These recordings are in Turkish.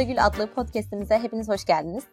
Gözde Gül adlı podcastimize hepiniz hoş geldiniz.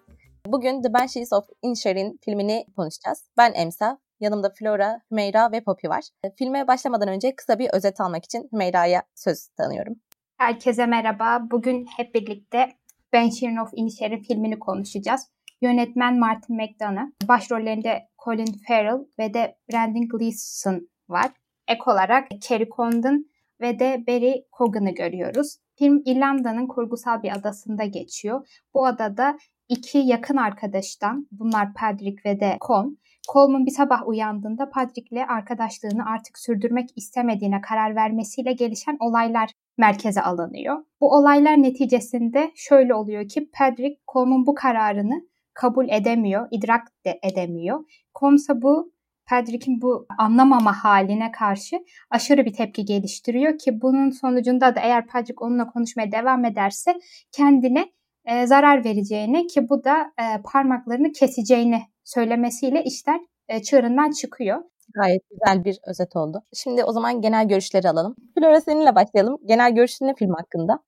Bugün The Banshees of Inisherin filmini konuşacağız. Ben Emsa, yanımda Flora, Hümeyra ve Poppy var. Filme başlamadan önce kısa bir özet almak için Hümeyra'ya söz tanıyorum. Herkese merhaba. Bugün hep birlikte Banshees of Inisherin filmini konuşacağız. Yönetmen Martin McDonagh, başrollerinde Colin Farrell ve de Brendan Gleeson var. Ek olarak Kerry Condon ve de Barry Cogan'ı görüyoruz. Film İrlanda'nın kurgusal bir adasında geçiyor. Bu adada iki yakın arkadaştan, bunlar Patrick ve de Colm, Colm'un bir sabah uyandığında Patrick'le arkadaşlığını artık sürdürmek istemediğine karar vermesiyle gelişen olaylar merkeze alınıyor. Bu olaylar neticesinde şöyle oluyor ki Patrick Colm'un bu kararını kabul edemiyor, idrak de edemiyor. Komsa bu Patrick'in bu anlamama haline karşı aşırı bir tepki geliştiriyor ki bunun sonucunda da eğer Patrick onunla konuşmaya devam ederse kendine e, zarar vereceğini ki bu da e, parmaklarını keseceğini söylemesiyle işler e, çığırından çıkıyor. Gayet güzel bir özet oldu. Şimdi o zaman genel görüşleri alalım. Flora seninle başlayalım. Genel görüşün ne film hakkında?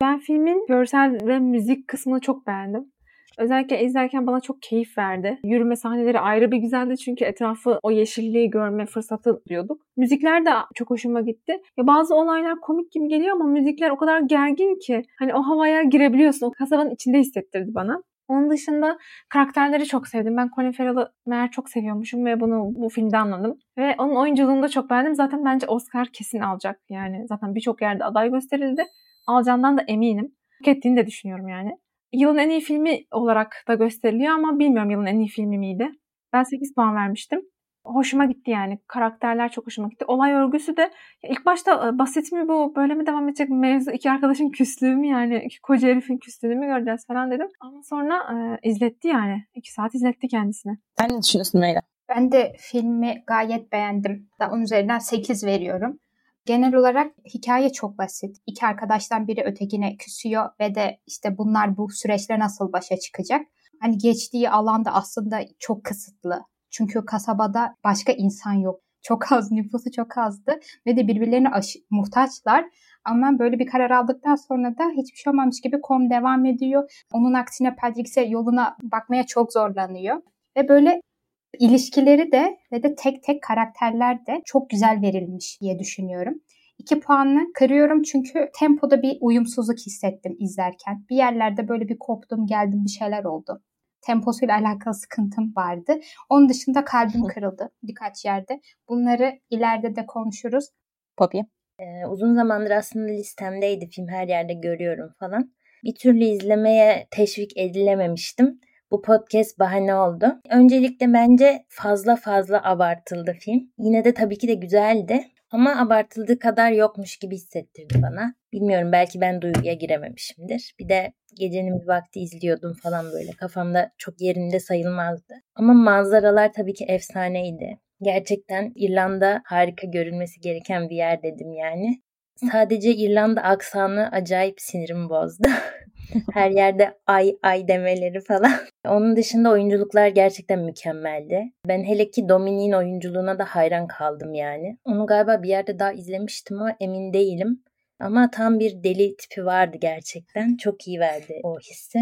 Ben filmin görsel ve müzik kısmını çok beğendim. Özellikle izlerken bana çok keyif verdi. Yürüme sahneleri ayrı bir güzeldi çünkü etrafı o yeşilliği görme fırsatı diyorduk. Müzikler de çok hoşuma gitti. Ya bazı olaylar komik gibi geliyor ama müzikler o kadar gergin ki hani o havaya girebiliyorsun. O kasabanın içinde hissettirdi bana. Onun dışında karakterleri çok sevdim. Ben Colin Farrell'ı meğer çok seviyormuşum ve bunu bu filmde anladım. Ve onun oyunculuğunu da çok beğendim. Zaten bence Oscar kesin alacak. Yani zaten birçok yerde aday gösterildi. Alacağından da eminim. Hak ettiğini de düşünüyorum yani. Yılın en iyi filmi olarak da gösteriliyor ama bilmiyorum yılın en iyi filmi miydi. Ben 8 puan vermiştim. Hoşuma gitti yani. Karakterler çok hoşuma gitti. Olay örgüsü de ilk başta basit mi bu böyle mi devam edecek mevzu iki arkadaşın küslüğü mü yani iki koca herifin küslüğünü mü göreceğiz falan dedim. Ama sonra e, izletti yani. iki saat izletti kendisini. Sen ne düşünüyorsun Meyla? Ben de filmi gayet beğendim. Da onun üzerinden 8 veriyorum. Genel olarak hikaye çok basit. İki arkadaştan biri ötekine küsüyor ve de işte bunlar bu süreçle nasıl başa çıkacak. Hani geçtiği alan da aslında çok kısıtlı. Çünkü kasabada başka insan yok. Çok az, nüfusu çok azdı ve de birbirlerine aşı, muhtaçlar. Ama böyle bir karar aldıktan sonra da hiçbir şey olmamış gibi kom devam ediyor. Onun aksine Patrick yoluna bakmaya çok zorlanıyor. Ve böyle ilişkileri de ve de tek tek karakterler de çok güzel verilmiş diye düşünüyorum. İki puanı kırıyorum çünkü tempoda bir uyumsuzluk hissettim izlerken. Bir yerlerde böyle bir koptum geldim bir şeyler oldu. Temposuyla alakalı sıkıntım vardı. Onun dışında kalbim kırıldı birkaç yerde. Bunları ileride de konuşuruz. Poppy? Ee, uzun zamandır aslında listemdeydi film her yerde görüyorum falan. Bir türlü izlemeye teşvik edilememiştim bu podcast bahane oldu. Öncelikle bence fazla fazla abartıldı film. Yine de tabii ki de güzeldi. Ama abartıldığı kadar yokmuş gibi hissettirdi bana. Bilmiyorum belki ben duyguya girememişimdir. Bir de gecenin bir vakti izliyordum falan böyle. Kafamda çok yerinde sayılmazdı. Ama manzaralar tabii ki efsaneydi. Gerçekten İrlanda harika görülmesi gereken bir yer dedim yani. Sadece İrlanda aksanı acayip sinirimi bozdu. Her yerde ay ay demeleri falan. Onun dışında oyunculuklar gerçekten mükemmeldi. Ben hele ki Dominik'in oyunculuğuna da hayran kaldım yani. Onu galiba bir yerde daha izlemiştim ama emin değilim. Ama tam bir deli tipi vardı gerçekten. Çok iyi verdi o hissi.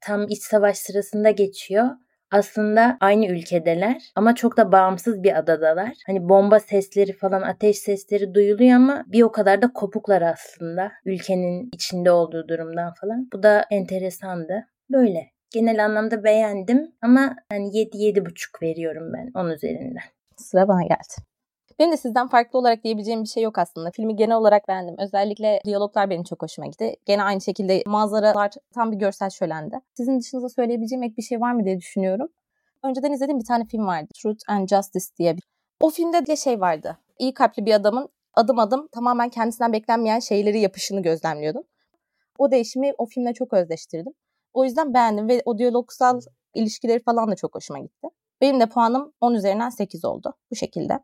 Tam iç savaş sırasında geçiyor aslında aynı ülkedeler ama çok da bağımsız bir adadalar. Hani bomba sesleri falan ateş sesleri duyuluyor ama bir o kadar da kopuklar aslında ülkenin içinde olduğu durumdan falan. Bu da enteresandı. Böyle genel anlamda beğendim ama hani 7-7,5 veriyorum ben onun üzerinden. Sıra bana geldi. Benim de sizden farklı olarak diyebileceğim bir şey yok aslında. Filmi genel olarak beğendim. Özellikle diyaloglar benim çok hoşuma gitti. Gene aynı şekilde manzaralar tam bir görsel şölendi. Sizin dışınızda söyleyebileceğim ek bir şey var mı diye düşünüyorum. Önceden izlediğim bir tane film vardı. Truth and Justice diye. Bir... O filmde de şey vardı. İyi kalpli bir adamın adım adım tamamen kendisinden beklenmeyen şeyleri yapışını gözlemliyordum. O değişimi o filmle çok özleştirdim. O yüzden beğendim ve o diyalogsal ilişkileri falan da çok hoşuma gitti. Benim de puanım 10 üzerinden 8 oldu. Bu şekilde.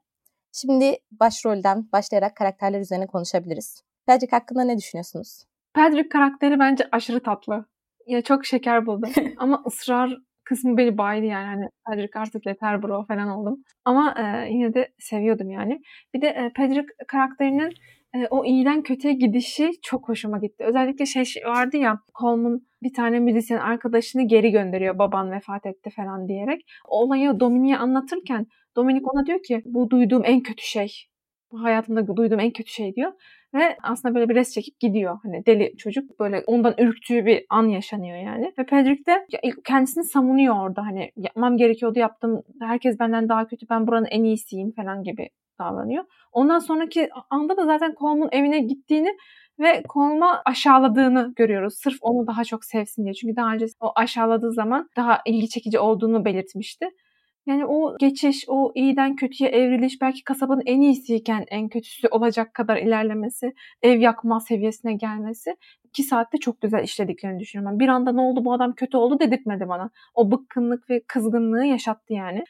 Şimdi başrolden başlayarak karakterler üzerine konuşabiliriz. Patrick hakkında ne düşünüyorsunuz? Patrick karakteri bence aşırı tatlı. Ya çok şeker buldum. Ama ısrar kısmı beni baydı yani. Hani Patrick artık yeter bro falan oldum. Ama e, yine de seviyordum yani. Bir de e, Patrick karakterinin e, o iyiden kötüye gidişi çok hoşuma gitti. Özellikle şey vardı ya Coleman bir tane müzisyen arkadaşını geri gönderiyor baban vefat etti falan diyerek. O olayı Dominik'e anlatırken Dominik ona diyor ki bu duyduğum en kötü şey. Bu hayatımda duyduğum en kötü şey diyor. Ve aslında böyle bir res çekip gidiyor. Hani deli çocuk böyle ondan ürktüğü bir an yaşanıyor yani. Ve Pedrick de kendisini savunuyor orada. Hani yapmam gerekiyordu yaptım. Herkes benden daha kötü. Ben buranın en iyisiyim falan gibi davranıyor. Ondan sonraki anda da zaten Coleman evine gittiğini ve Coleman'ı aşağıladığını görüyoruz. Sırf onu daha çok sevsin diye. Çünkü daha önce o aşağıladığı zaman daha ilgi çekici olduğunu belirtmişti. Yani o geçiş, o iyiden kötüye evriliş, belki kasabanın en iyisiyken en kötüsü olacak kadar ilerlemesi, ev yakma seviyesine gelmesi iki saatte çok güzel işlediklerini düşünüyorum. Bir anda ne oldu bu adam kötü oldu dedirtmedi bana. O bıkkınlık ve kızgınlığı yaşattı yani.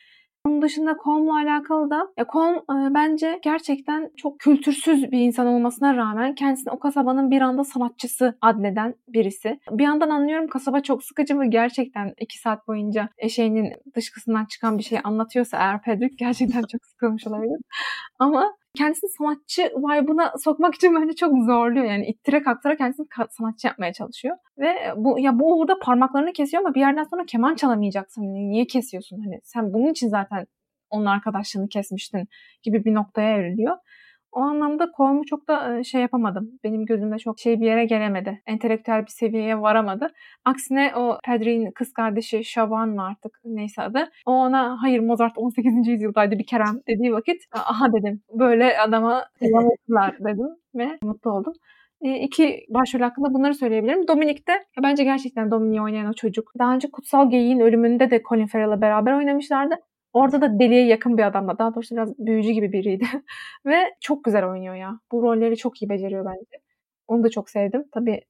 Onun dışında Colm'la alakalı da ya Colm e, bence gerçekten çok kültürsüz bir insan olmasına rağmen kendisini o kasabanın bir anda sanatçısı adleden birisi. Bir yandan anlıyorum kasaba çok sıkıcı ve gerçekten iki saat boyunca eşeğinin dışkısından çıkan bir şey anlatıyorsa eğer Pedrick gerçekten çok sıkılmış olabilir. Ama kendisini sanatçı vibe'ına sokmak için bence çok zorluyor. Yani ittire kaktıra kendisini sanatçı yapmaya çalışıyor. Ve bu ya bu orada parmaklarını kesiyor ama bir yerden sonra keman çalamayacaksın. Yani niye kesiyorsun? Hani sen bunun için zaten onun arkadaşlığını kesmiştin gibi bir noktaya evriliyor. O anlamda Colm'u çok da şey yapamadım. Benim gözümde çok şey bir yere gelemedi. Entelektüel bir seviyeye varamadı. Aksine o Pedri'nin kız kardeşi Şaban mı artık neyse adı. O ona hayır Mozart 18. yüzyıldaydı bir kerem dediği vakit aha dedim böyle adama devam dedim ve mutlu oldum. E, iki başrol hakkında bunları söyleyebilirim. Dominik de bence gerçekten Dominik'i oynayan o çocuk. Daha önce Kutsal Geyiğin ölümünde de Colin Farrell'la beraber oynamışlardı. Orada da deliye yakın bir adamla. Daha doğrusu biraz büyücü gibi biriydi. Ve çok güzel oynuyor ya. Bu rolleri çok iyi beceriyor bence. Onu da çok sevdim. Tabii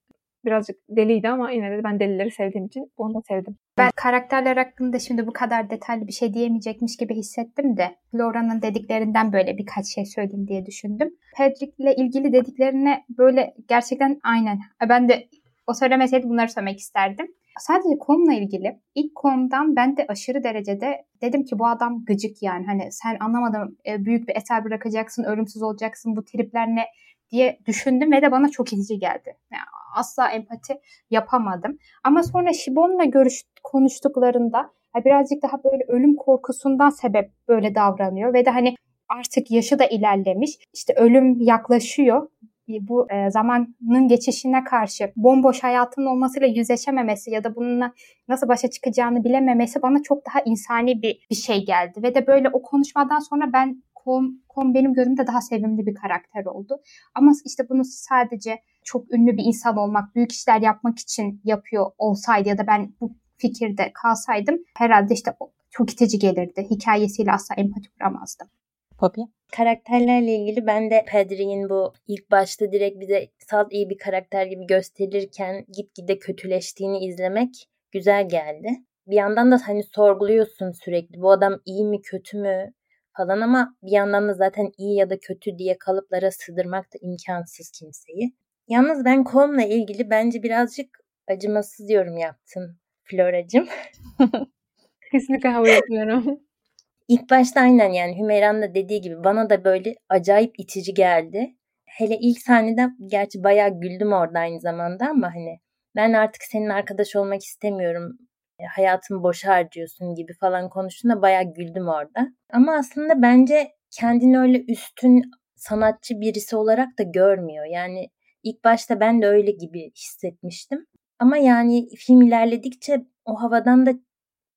birazcık deliydi ama yine de ben delileri sevdiğim için onu da sevdim. Ben karakterler hakkında şimdi bu kadar detaylı bir şey diyemeyecekmiş gibi hissettim de Flora'nın dediklerinden böyle birkaç şey söyleyeyim diye düşündüm. Pedrick'le ilgili dediklerine böyle gerçekten aynen. Ben de o söylemeseydi bunları söylemek isterdim. Sadece konumla ilgili ilk konumdan ben de aşırı derecede dedim ki bu adam gıcık yani. Hani sen anlamadım e, büyük bir eser bırakacaksın, ölümsüz olacaksın bu tripler ne diye düşündüm ve de bana çok itici geldi. Yani asla empati yapamadım. Ama sonra Shibon'la görüş konuştuklarında birazcık daha böyle ölüm korkusundan sebep böyle davranıyor ve de hani artık yaşı da ilerlemiş. İşte ölüm yaklaşıyor bu e, zamanın geçişine karşı bomboş hayatının olmasıyla yüzleşememesi ya da bununla nasıl başa çıkacağını bilememesi bana çok daha insani bir, bir şey geldi. Ve de böyle o konuşmadan sonra ben Kom, Kom benim gözümde daha sevimli bir karakter oldu. Ama işte bunu sadece çok ünlü bir insan olmak, büyük işler yapmak için yapıyor olsaydı ya da ben bu fikirde kalsaydım herhalde işte çok itici gelirdi. Hikayesiyle asla empati kuramazdım. Poppy? Karakterlerle ilgili ben de Pedri'nin bu ilk başta direkt bize salt iyi bir karakter gibi gösterirken gitgide kötüleştiğini izlemek güzel geldi. Bir yandan da hani sorguluyorsun sürekli bu adam iyi mi kötü mü falan ama bir yandan da zaten iyi ya da kötü diye kalıplara sığdırmak da imkansız kimseyi. Yalnız ben konumla ilgili bence birazcık acımasız yorum yaptım Floracığım. Kesinlikle kabul etmiyorum. İlk başta aynen yani Hümeyra'nın da dediği gibi bana da böyle acayip itici geldi. Hele ilk sahnede gerçi bayağı güldüm orada aynı zamanda ama hani ben artık senin arkadaş olmak istemiyorum. E, hayatımı boş harcıyorsun gibi falan konuştuğunda bayağı güldüm orada. Ama aslında bence kendini öyle üstün sanatçı birisi olarak da görmüyor. Yani ilk başta ben de öyle gibi hissetmiştim. Ama yani film ilerledikçe o havadan da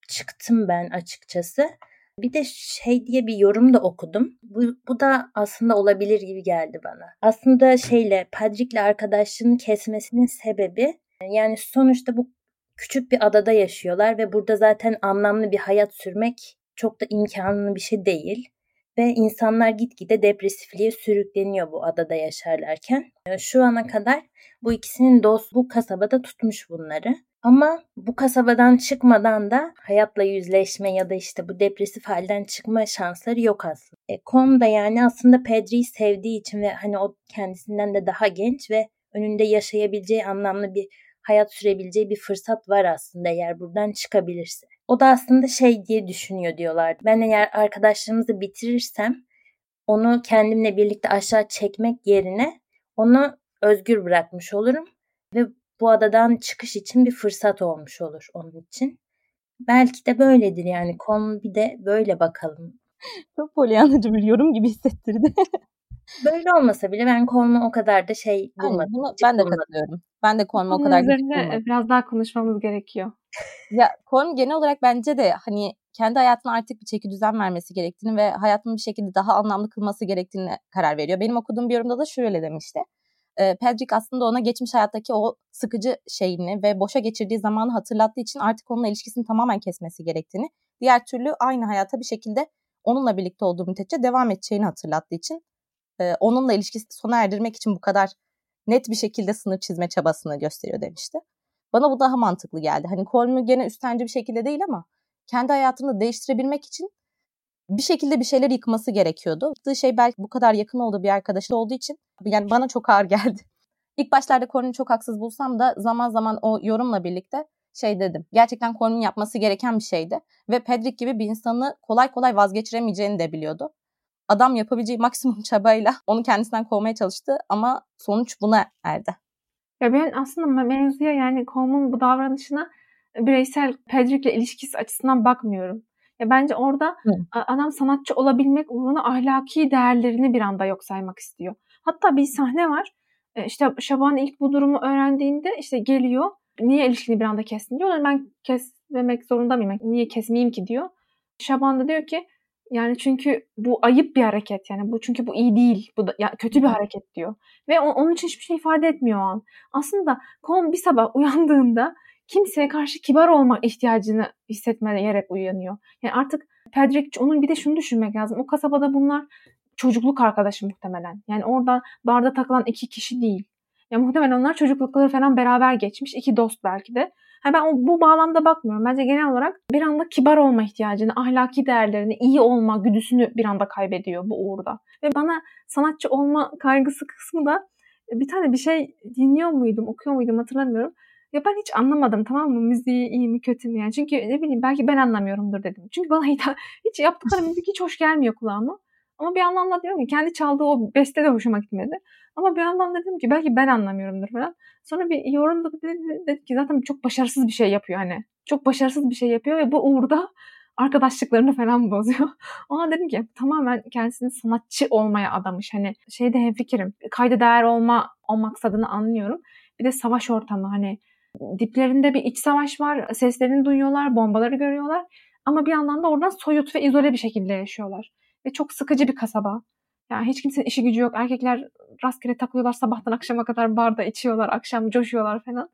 çıktım ben açıkçası. Bir de şey diye bir yorum da okudum. Bu, bu da aslında olabilir gibi geldi bana. Aslında şeyle Patrick'le arkadaşlığını kesmesinin sebebi yani sonuçta bu küçük bir adada yaşıyorlar ve burada zaten anlamlı bir hayat sürmek çok da imkanlı bir şey değil. Ve insanlar gitgide depresifliğe sürükleniyor bu adada yaşarlarken. Şu ana kadar bu ikisinin dost bu kasabada tutmuş bunları. Ama bu kasabadan çıkmadan da hayatla yüzleşme ya da işte bu depresif halden çıkma şansları yok aslında. E, Kom da yani aslında Pedri'yi sevdiği için ve hani o kendisinden de daha genç ve önünde yaşayabileceği anlamlı bir hayat sürebileceği bir fırsat var aslında eğer buradan çıkabilirse. O da aslında şey diye düşünüyor diyorlar. Ben eğer arkadaşlarımızı bitirirsem onu kendimle birlikte aşağı çekmek yerine Onu özgür bırakmış olurum ve bu adadan çıkış için bir fırsat olmuş olur onun için. Belki de böyledir yani konu bir de böyle bakalım. Çok polyanlıcı bir yorum gibi hissettirdi. Böyle olmasa bile ben Colm'u o kadar da şey bulmadım. Aynen, bunu ben de katılıyorum. Ben de Colm'u o kadar üzerine bulmadım. biraz daha konuşmamız gerekiyor. Ya Colm genel olarak bence de hani kendi hayatına artık bir çeki düzen vermesi gerektiğini ve hayatını bir şekilde daha anlamlı kılması gerektiğini karar veriyor. Benim okuduğum bir yorumda da şöyle demişti. E, Pedrick aslında ona geçmiş hayattaki o sıkıcı şeyini ve boşa geçirdiği zamanı hatırlattığı için artık onunla ilişkisini tamamen kesmesi gerektiğini, diğer türlü aynı hayata bir şekilde onunla birlikte olduğu müddetçe devam edeceğini hatırlattığı için e, onunla ilişkisini sona erdirmek için bu kadar net bir şekilde sınır çizme çabasını gösteriyor demişti. Bana bu daha mantıklı geldi. Hani Colm'u gene üstenci bir şekilde değil ama kendi hayatını değiştirebilmek için bir şekilde bir şeyler yıkması gerekiyordu. Yaptığı şey belki bu kadar yakın olduğu bir arkadaşı olduğu için yani bana çok ağır geldi. İlk başlarda Colm'u çok haksız bulsam da zaman zaman o yorumla birlikte şey dedim. Gerçekten Colm'un yapması gereken bir şeydi. Ve Pedrick gibi bir insanı kolay kolay vazgeçiremeyeceğini de biliyordu. Adam yapabileceği maksimum çabayla onu kendisinden kovmaya çalıştı ama sonuç buna erdi. Ya ben aslında mevzuya yani Colm'un bu davranışına bireysel Pedrick'le ilişkisi açısından bakmıyorum. Ya bence orada Hı. adam sanatçı olabilmek uğruna ahlaki değerlerini bir anda yok saymak istiyor. Hatta bir sahne var. E, işte Şaban ilk bu durumu öğrendiğinde işte geliyor. Niye ilişkini bir anda kestin diyor. Ben kesmemek zorunda mıyım? Niye kesmeyeyim ki diyor. Şaban da diyor ki yani çünkü bu ayıp bir hareket yani bu çünkü bu iyi değil. Bu da ya kötü bir hareket diyor. Ve onun için hiçbir şey ifade etmiyor o an. Aslında Kon bir sabah uyandığında kimseye karşı kibar olma ihtiyacını hissetmeyerek uyanıyor. Yani artık Pedrick onun bir de şunu düşünmek lazım. O kasabada bunlar çocukluk arkadaşı muhtemelen. Yani orada barda takılan iki kişi değil. Ya muhtemelen onlar çocuklukları falan beraber geçmiş. iki dost belki de. Ha ben bu bağlamda bakmıyorum. Bence genel olarak bir anda kibar olma ihtiyacını, ahlaki değerlerini, iyi olma güdüsünü bir anda kaybediyor bu uğurda. Ve bana sanatçı olma kaygısı kısmı da bir tane bir şey dinliyor muydum, okuyor muydum hatırlamıyorum. Ya ben hiç anlamadım tamam mı müziği iyi mi kötü mü yani. Çünkü ne bileyim belki ben anlamıyorumdur dedim. Çünkü bana hiç, yaptıkları müzik hiç hoş gelmiyor kulağıma. Ama bir yandan da diyorum ki kendi çaldığı o beste de hoşuma gitmedi. Ama bir yandan dedim ki belki ben anlamıyorumdur falan. Sonra bir yorumda dedi, dedi ki zaten çok başarısız bir şey yapıyor hani. Çok başarısız bir şey yapıyor ve bu uğurda arkadaşlıklarını falan bozuyor. Ona dedim ki tamamen kendisini sanatçı olmaya adamış. Hani şeyde hemfikirim. Kayda değer olma o maksadını anlıyorum. Bir de savaş ortamı hani diplerinde bir iç savaş var. Seslerini duyuyorlar, bombaları görüyorlar. Ama bir yandan da oradan soyut ve izole bir şekilde yaşıyorlar. Ve çok sıkıcı bir kasaba. Yani hiç kimsenin işi gücü yok. Erkekler rastgele takılıyorlar sabahtan akşama kadar barda içiyorlar, akşam coşuyorlar falan.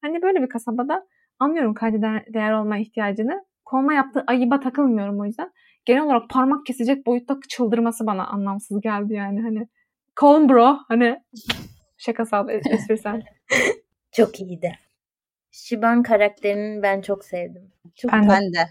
Hani böyle bir kasabada anlıyorum kayda değer olma ihtiyacını. Kolma yaptığı ayıba takılmıyorum o yüzden. Genel olarak parmak kesecek boyutta çıldırması bana anlamsız geldi yani. Hani call bro hani şakasal, esprisel. çok iyiydi. Shiban karakterini ben çok sevdim. Çok ben, ben de.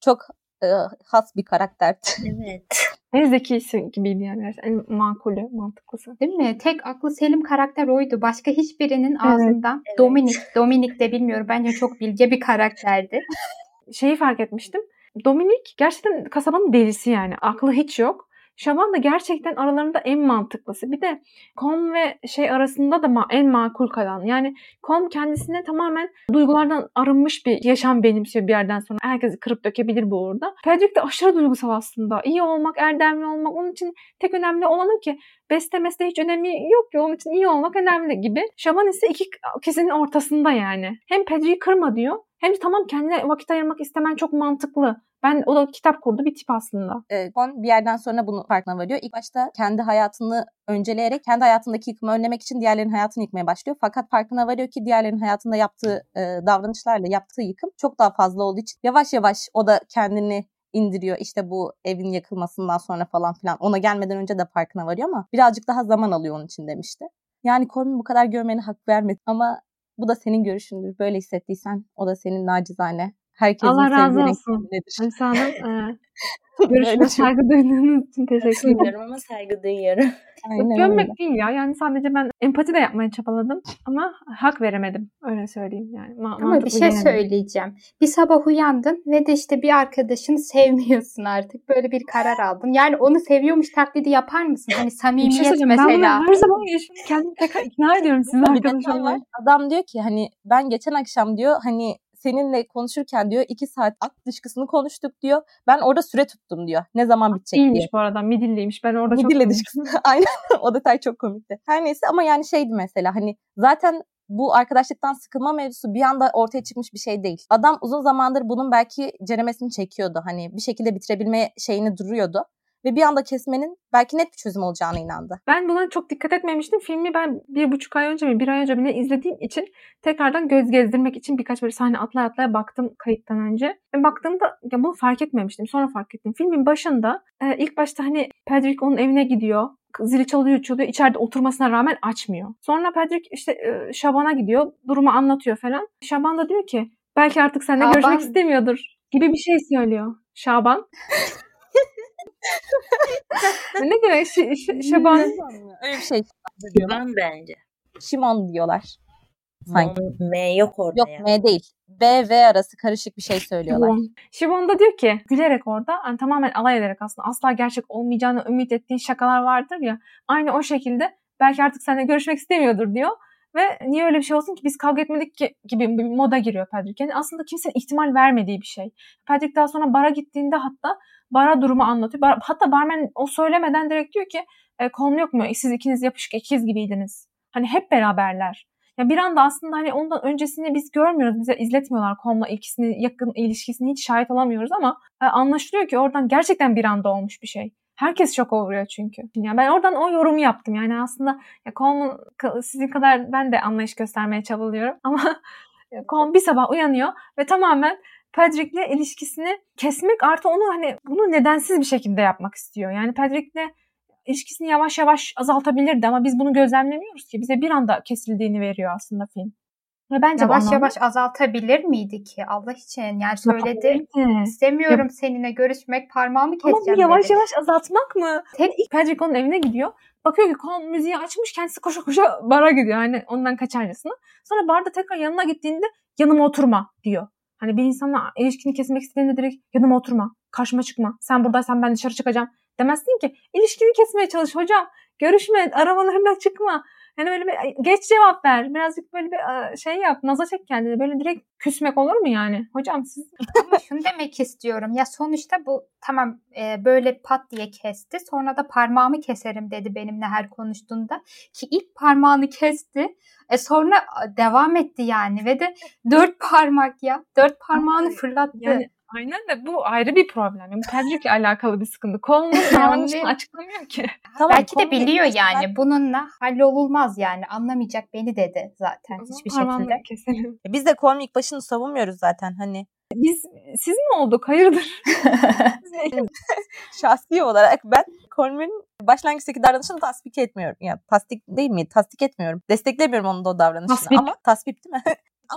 Çok e, has bir karakter. Evet. En zekisi gibiydi yani. En makulü, mantıklısı. Değil mi? Tek aklı selim karakter oydu. Başka hiçbirinin ağzından. Evet. Dominik. Dominik de bilmiyorum. Bence çok bilge bir karakterdi. Şeyi fark etmiştim. Dominik gerçekten kasabanın delisi yani. Aklı hiç yok. Şaban da gerçekten aralarında en mantıklısı. Bir de Kom ve şey arasında da en makul kalan. Yani Kom kendisine tamamen duygulardan arınmış bir yaşam benimsiyor bir yerden sonra. Herkesi kırıp dökebilir bu uğurda. Pedrick de aşırı duygusal aslında. İyi olmak, erdemli olmak onun için tek önemli olan o ki beste mesle hiç önemi yok ki onun için iyi olmak önemli gibi. Şaban ise iki ikisinin ortasında yani. Hem Pedrick'i kırma diyor hem de tamam kendine vakit ayırmak istemen çok mantıklı. Ben o da kitap kurdu bir tip aslında. E, Kon bir yerden sonra bunu farkına varıyor. İlk başta kendi hayatını önceleyerek kendi hayatındaki yıkımı önlemek için diğerlerinin hayatını yıkmaya başlıyor. Fakat farkına varıyor ki diğerlerinin hayatında yaptığı e, davranışlarla yaptığı yıkım çok daha fazla olduğu için yavaş yavaş o da kendini indiriyor. İşte bu evin yakılmasından sonra falan filan. Ona gelmeden önce de farkına varıyor ama birazcık daha zaman alıyor onun için demişti. Yani Corbin bu kadar görmene hak vermedi ama bu da senin görüşündür. Böyle hissettiysen o da senin nacizane Herkesin Allah razı olsun. nedir? Emsa Hanım e, görüşüme saygı duyduğunuz için teşekkür ederim. Ama saygı duyuyorum. Aynen öyle. Gömmek değil ya. Yani sadece ben empati de yapmaya çabaladım ama hak veremedim. Öyle söyleyeyim yani. Ma- Ama bir şey gelemedim. söyleyeceğim. Bir sabah uyandın ve de işte bir arkadaşını sevmiyorsun artık. Böyle bir karar aldın. Yani onu seviyormuş taklidi yapar mısın? Hani Bir şey samimiyet. Ben mesela. bunu her zaman yaşıyorum. Kendimi tekrar ikna ediyorum sizi Bir arkadaş detay var. olmaya. Adam diyor ki hani ben geçen akşam diyor hani seninle konuşurken diyor iki saat at dışkısını konuştuk diyor. Ben orada süre tuttum diyor. Ne zaman bitecek diye. İyiymiş bu arada. Midilliymiş. Ben orada çok Midilli konuştum. dışkısını. Aynen o detay çok komikti. Her neyse ama yani şeydi mesela hani zaten bu arkadaşlıktan sıkılma mevzusu bir anda ortaya çıkmış bir şey değil. Adam uzun zamandır bunun belki ceremesini çekiyordu. Hani bir şekilde bitirebilme şeyini duruyordu. Ve bir anda kesmenin belki net bir çözüm olacağına inandı. Ben buna çok dikkat etmemiştim. Filmi ben bir buçuk ay önce mi bir ay önce mi izlediğim için tekrardan göz gezdirmek için birkaç böyle sahne atlaya atlaya baktım kayıttan önce. Ve baktığımda ya bunu fark etmemiştim. Sonra fark ettim. Filmin başında e, ilk başta hani Patrick onun evine gidiyor. Zili çalıyor çalıyor. İçeride oturmasına rağmen açmıyor. Sonra Patrick işte e, Şaban'a gidiyor. Durumu anlatıyor falan. Şaban da diyor ki belki artık seninle Şaban- görüşmek istemiyordur gibi bir şey söylüyor. Şaban. ne demek? Ş- Ş- Şaban Öyle bir şey. Güven bence. Şimon diyorlar. Sanki. M yok orada Yok ya. M değil. B V arası karışık bir şey söylüyorlar. Şivon da diyor ki gülerek orada hani tamamen alay ederek aslında asla gerçek olmayacağını ümit ettiğin şakalar vardır ya. Aynı o şekilde belki artık seninle görüşmek istemiyordur diyor. Ve niye öyle bir şey olsun ki biz kavga etmedik ki gibi bir moda giriyor Patrick. Yani aslında kimsenin ihtimal vermediği bir şey. Patrick daha sonra bara gittiğinde hatta bara durumu anlatıyor. Bar- hatta barmen o söylemeden direkt diyor ki e, konu yok mu? Siz ikiniz yapışık ikiz gibiydiniz. Hani hep beraberler. Ya bir anda aslında hani ondan öncesini biz görmüyoruz. Bize izletmiyorlar Com'la ilgisini, yakın ilişkisini hiç şahit olamıyoruz ama e, anlaşılıyor ki oradan gerçekten bir anda olmuş bir şey. Herkes şok oluyor çünkü. Yani ben oradan o yorumu yaptım. Yani aslında ya Com'un sizin kadar ben de anlayış göstermeye çabalıyorum ama Com bir sabah uyanıyor ve tamamen Patrick'le ilişkisini kesmek artı onu hani bunu nedensiz bir şekilde yapmak istiyor. Yani Patrick'le ilişkisini yavaş yavaş azaltabilirdi ama biz bunu gözlemlemiyoruz ki. Bize bir anda kesildiğini veriyor aslında film. Ve bence Yavaş anlamda- yavaş azaltabilir miydi ki Allah için? Yani söyledi. İstemiyorum seninle görüşmek parmağımı Ama bu keseceğim yavaş dedi. yavaş azaltmak mı? Tek İlk Patrick onun evine gidiyor. Bakıyor ki kon müziği açmış kendisi koşa koşa bara gidiyor. Hani ondan kaçarcasına. Sonra barda tekrar yanına gittiğinde yanıma oturma diyor. Hani bir insanla ilişkini kesmek istediğinde direkt yanıma oturma. Karşıma çıkma. Sen buradaysan ben dışarı çıkacağım. Demezsin ki ilişkini kesmeye çalış hocam. Görüşme arabalarına çıkma. Yani böyle bir geç cevap ver. Birazcık böyle bir şey yap. Naza çek kendini. Böyle direkt küsmek olur mu yani? Hocam siz Ama şunu demek istiyorum. Ya sonuçta bu tamam e, böyle pat diye kesti. Sonra da parmağımı keserim dedi benimle her konuştuğunda. Ki ilk parmağını kesti. E sonra devam etti yani. Ve de dört parmak ya. Dört parmağını fırlattı. Yani aynen de bu ayrı bir problem. Yani Patrick'le alakalı bir sıkıntı. Kolunun davranışını açıklamıyor ki. Tamam, Belki de biliyor yani. Bununla hallolulmaz yani. Anlamayacak beni dedi zaten O zaman hiçbir şekilde. keselim. Biz de Colm ilk başını savunmuyoruz zaten hani. Biz siz mi olduk? Hayırdır? Şahsi olarak ben Colm'ün başlangıçtaki davranışını tasdik etmiyorum. Yani tasdik değil mi? Tasdik etmiyorum. Desteklemiyorum onun da o davranışını Tasvip. ama tasvip değil mi?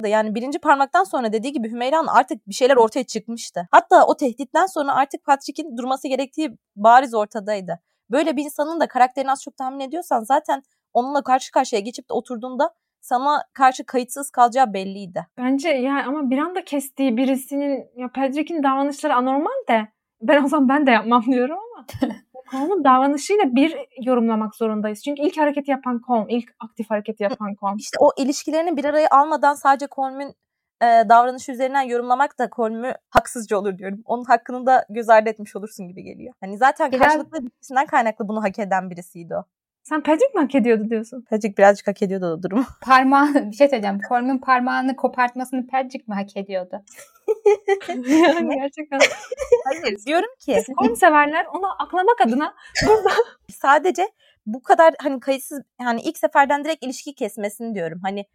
Yani birinci parmaktan sonra dediği gibi Hümeyra'nın artık bir şeyler ortaya çıkmıştı. Hatta o tehditten sonra artık Patrick'in durması gerektiği bariz ortadaydı. Böyle bir insanın da karakterini az çok tahmin ediyorsan zaten onunla karşı karşıya geçip de oturduğunda sana karşı kayıtsız kalacağı belliydi. Bence yani ama bir anda kestiği birisinin ya Patrick'in davranışları anormal de ben o zaman ben de yapmam diyorum ama Colm'un davranışıyla bir yorumlamak zorundayız. Çünkü ilk hareketi yapan Colm, ilk aktif hareketi yapan Colm. İşte o ilişkilerini bir araya almadan sadece Colm'ün e, davranışı üzerinden yorumlamak da Colm'ü haksızca olur diyorum. Onun hakkını da göz ardı etmiş olursun gibi geliyor. Hani zaten Biraz- karşılıklı ilişkisinden kaynaklı bunu hak eden birisiydi o. Sen Patrick mi hak ediyordu diyorsun? Patrick birazcık hak ediyordu o durumu. Parmağı, bir şey söyleyeceğim. Colm'un parmağını kopartmasını Patrick mi hak ediyordu? Yani gerçekten. Hayır diyorum ki Colm severler onu aklamak adına burada sadece bu kadar hani kayıtsız hani ilk seferden direkt ilişki kesmesini diyorum. Hani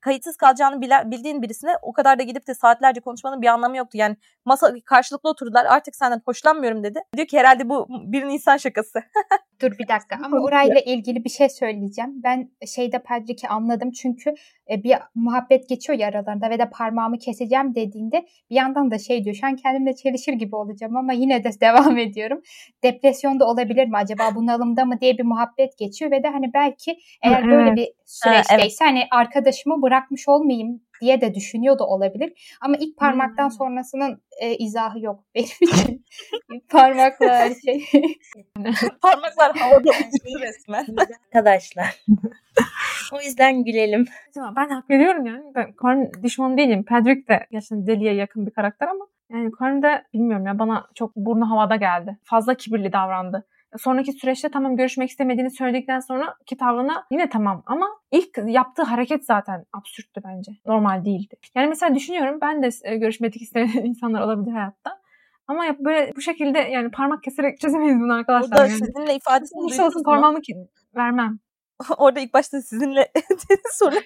kayıtsız kalacağını bile- bildiğin birisine o kadar da gidip de saatlerce konuşmanın bir anlamı yoktu. Yani masa karşılıklı oturdular artık senden hoşlanmıyorum dedi. Diyor ki herhalde bu bir insan şakası. Dur bir dakika ama orayla ilgili bir şey söyleyeceğim. Ben şeyde Patrick'i anladım çünkü e, bir muhabbet geçiyor ya aralarında ve de parmağımı keseceğim dediğinde bir yandan da şey diyor şu an kendimle çelişir gibi olacağım ama yine de devam ediyorum. Depresyonda olabilir mi acaba bunalımda mı diye bir muhabbet geçiyor ve de hani belki eğer evet. böyle bir süreçteyse ha, evet. hani arkadaşımı bırakmış olmayayım diye de düşünüyor da olabilir. Ama ilk parmaktan Hmm. sonrasının e, izahı yok benim için. İlk parmakla her şey. Parmaklar havada uçtu resmen. Arkadaşlar. O yüzden gülelim. Tamam, Ben hak veriyorum yani. Ben Corin düşmanı değilim. Patrick de gerçekten deliye yakın bir karakter ama yani Corin de bilmiyorum ya bana çok burnu havada geldi. Fazla kibirli davrandı. Sonraki süreçte tamam görüşmek istemediğini söyledikten sonra ki tavrına yine tamam ama ilk yaptığı hareket zaten absürttü bence. Normal değildi. Yani mesela düşünüyorum ben de e, görüşmek istemeyen insanlar olabilir hayatta. Ama ya böyle bu şekilde yani parmak keserek çözemeyiz bunu arkadaşlar. Orada yani. sizinle ifadesini duydunuz olsun parmağımı vermem. Orada ilk başta sizinle dedi sonra